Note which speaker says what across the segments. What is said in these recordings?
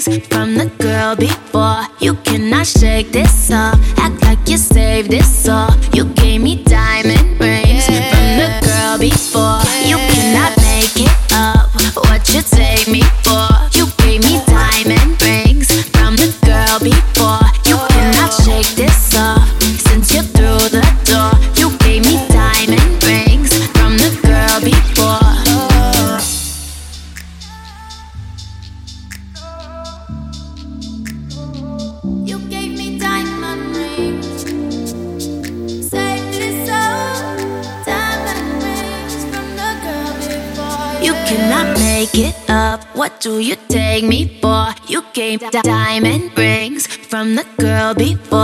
Speaker 1: things from the girl before. You cannot shake this off. Act like you saved this all. You from the girl before.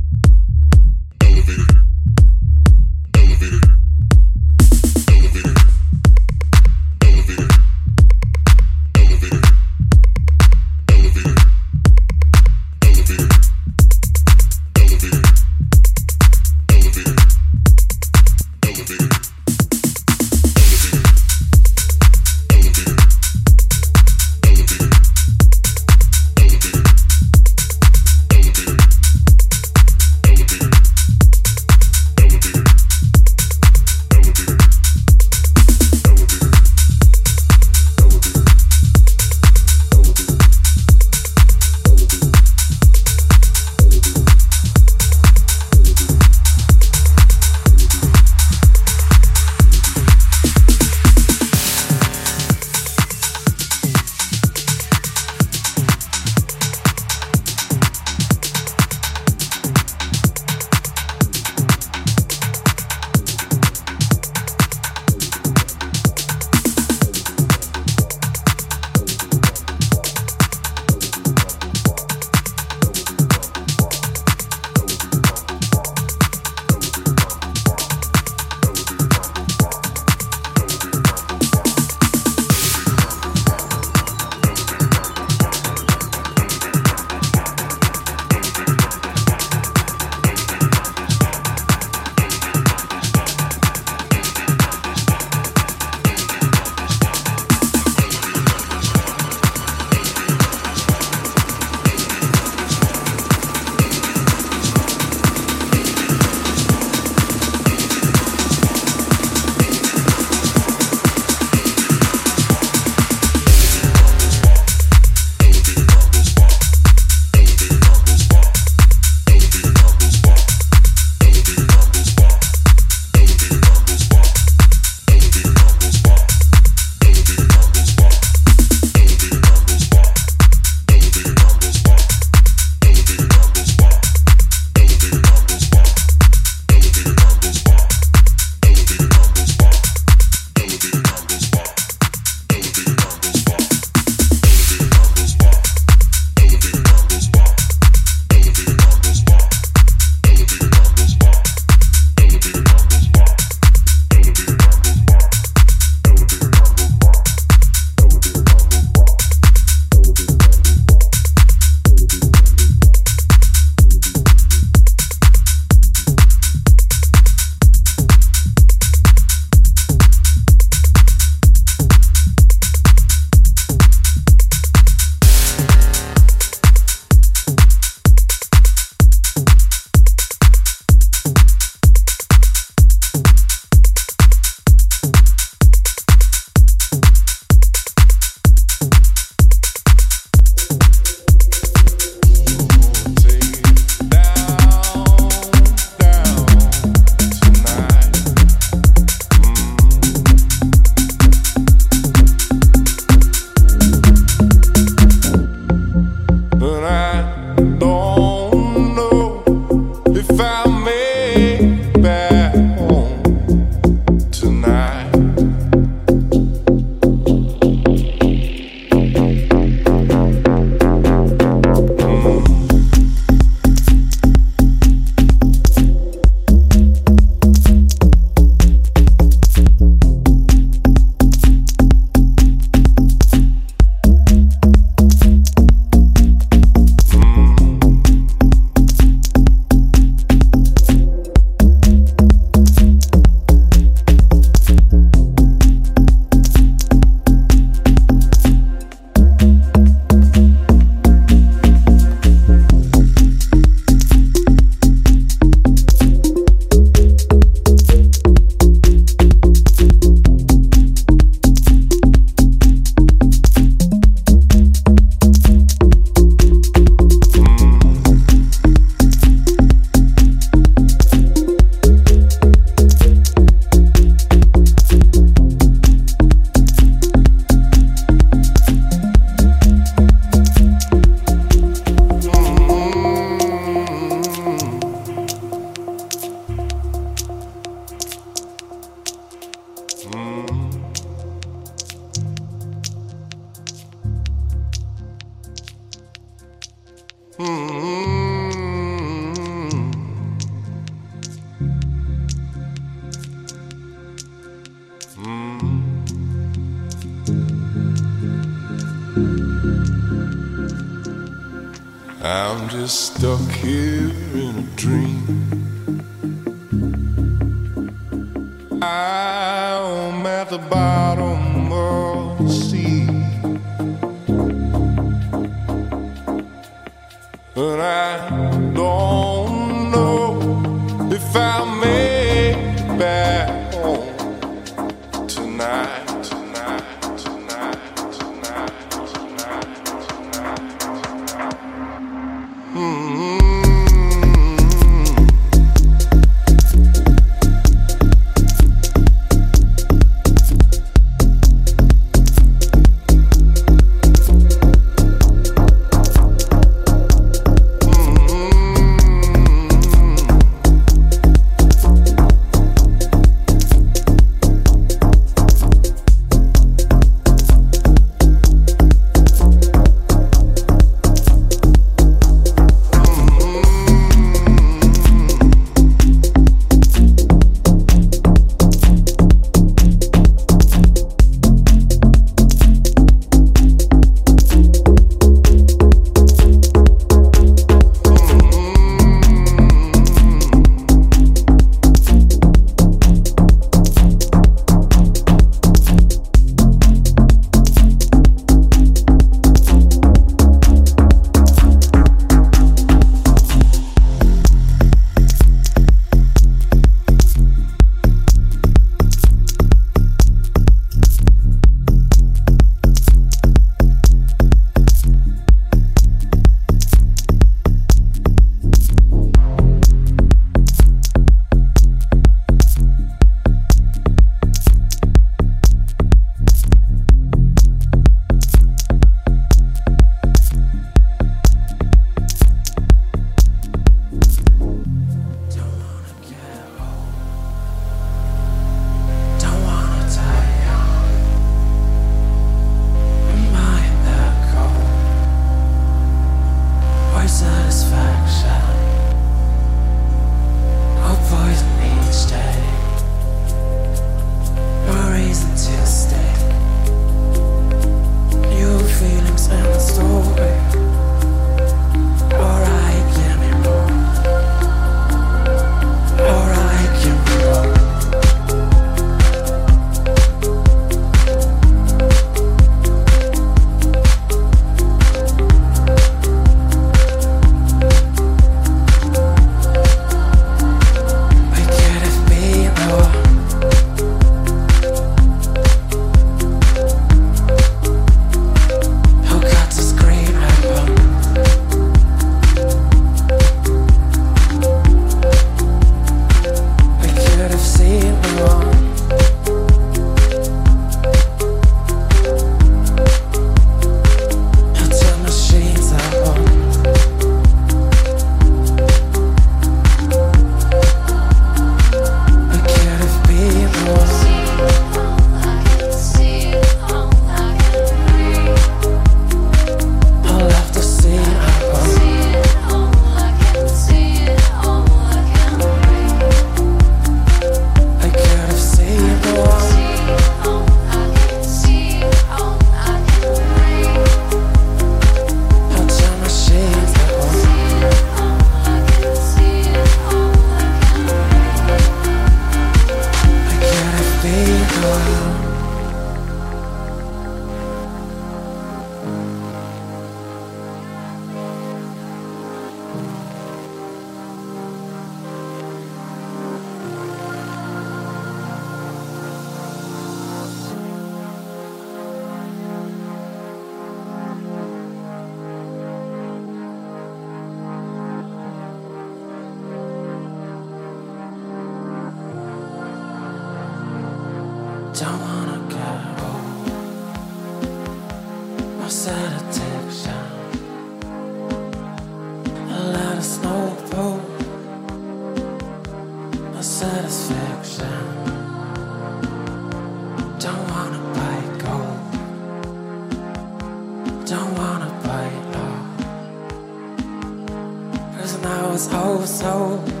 Speaker 2: Falling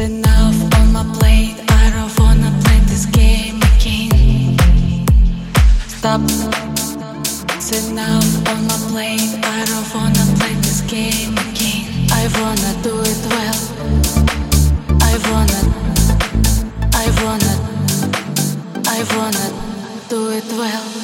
Speaker 3: enough. I don't wanna play this game again. Stop. I don't wanna play this game again. I wanna do it well. I wanna. I wanna. I wanna do it well.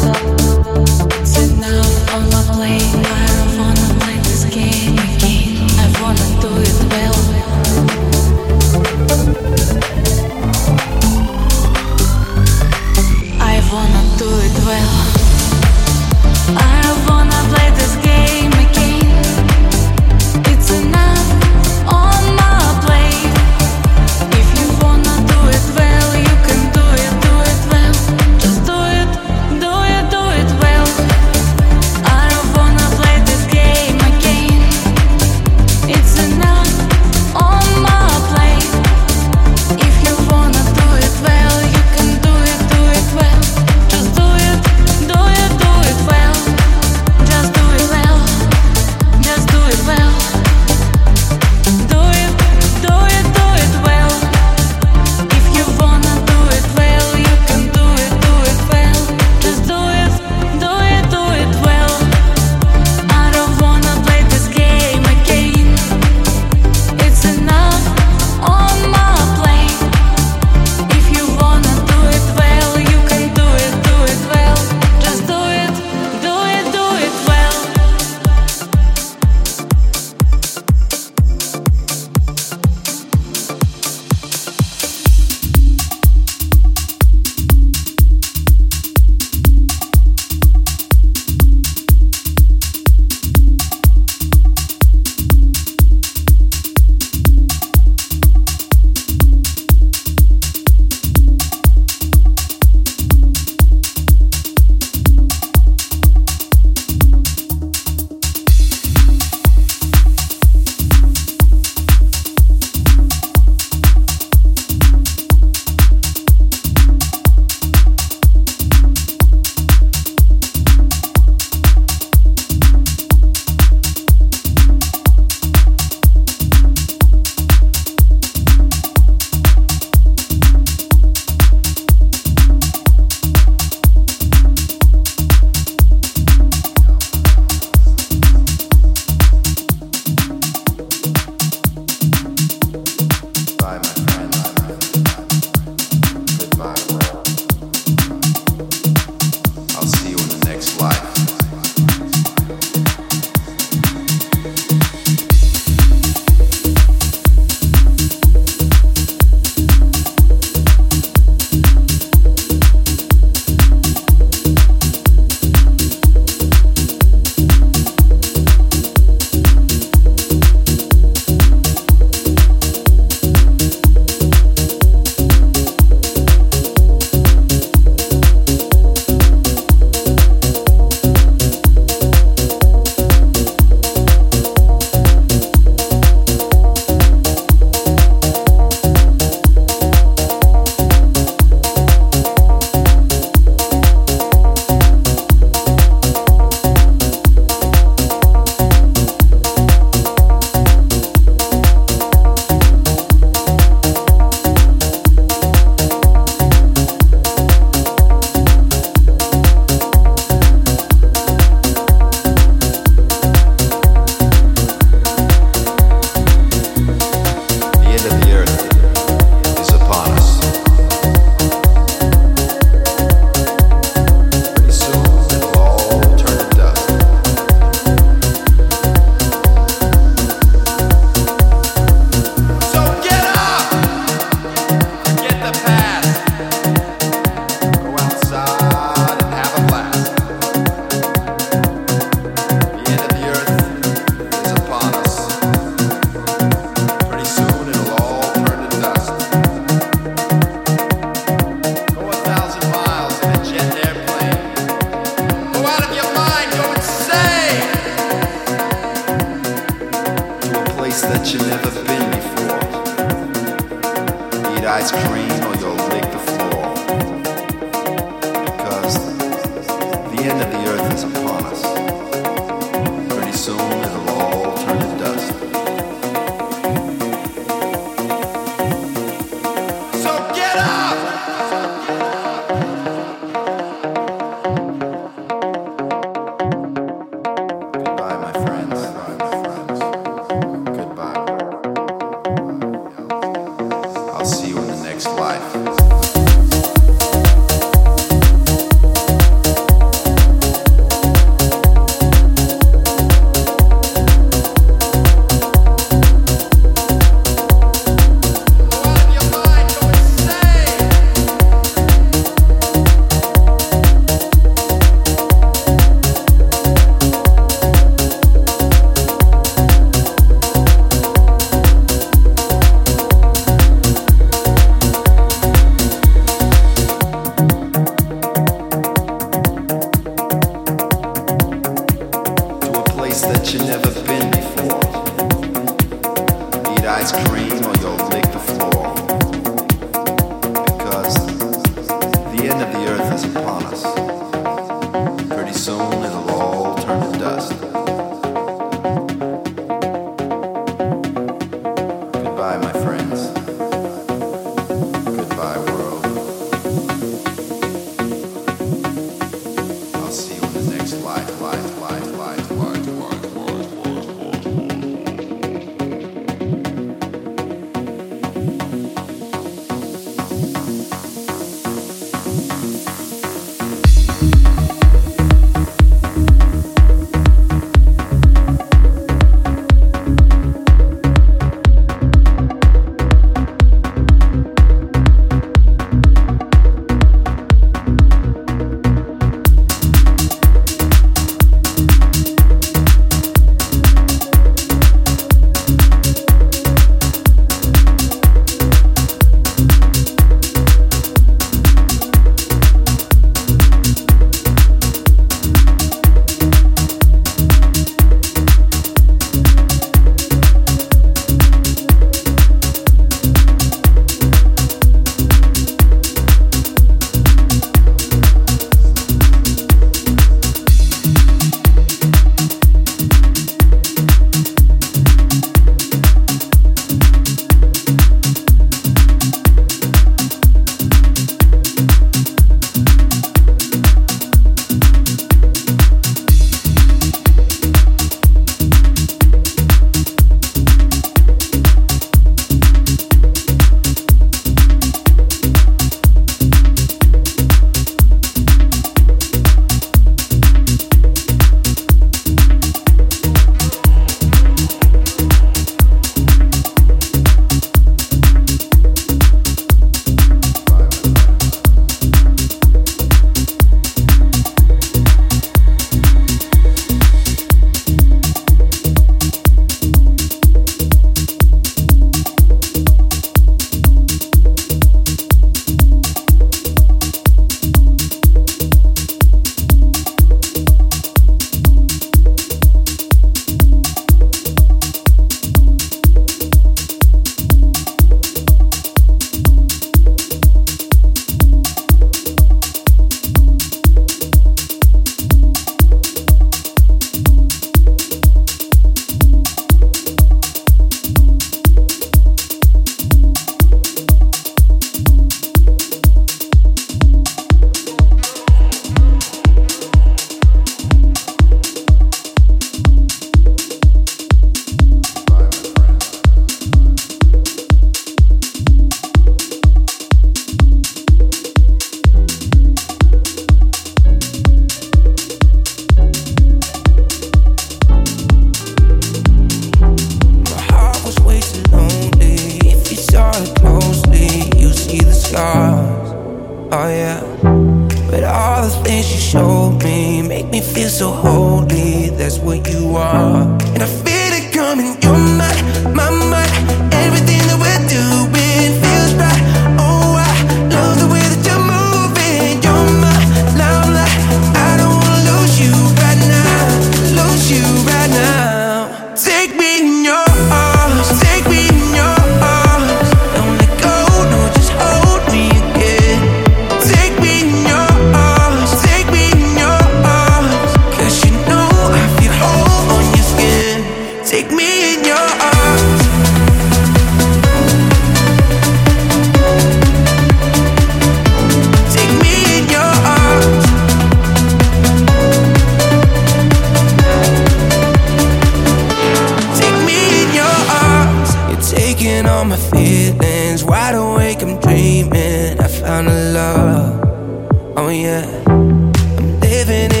Speaker 3: feelings. Wide awake, I'm dreaming. I found a love. Oh, yeah. I'm living it.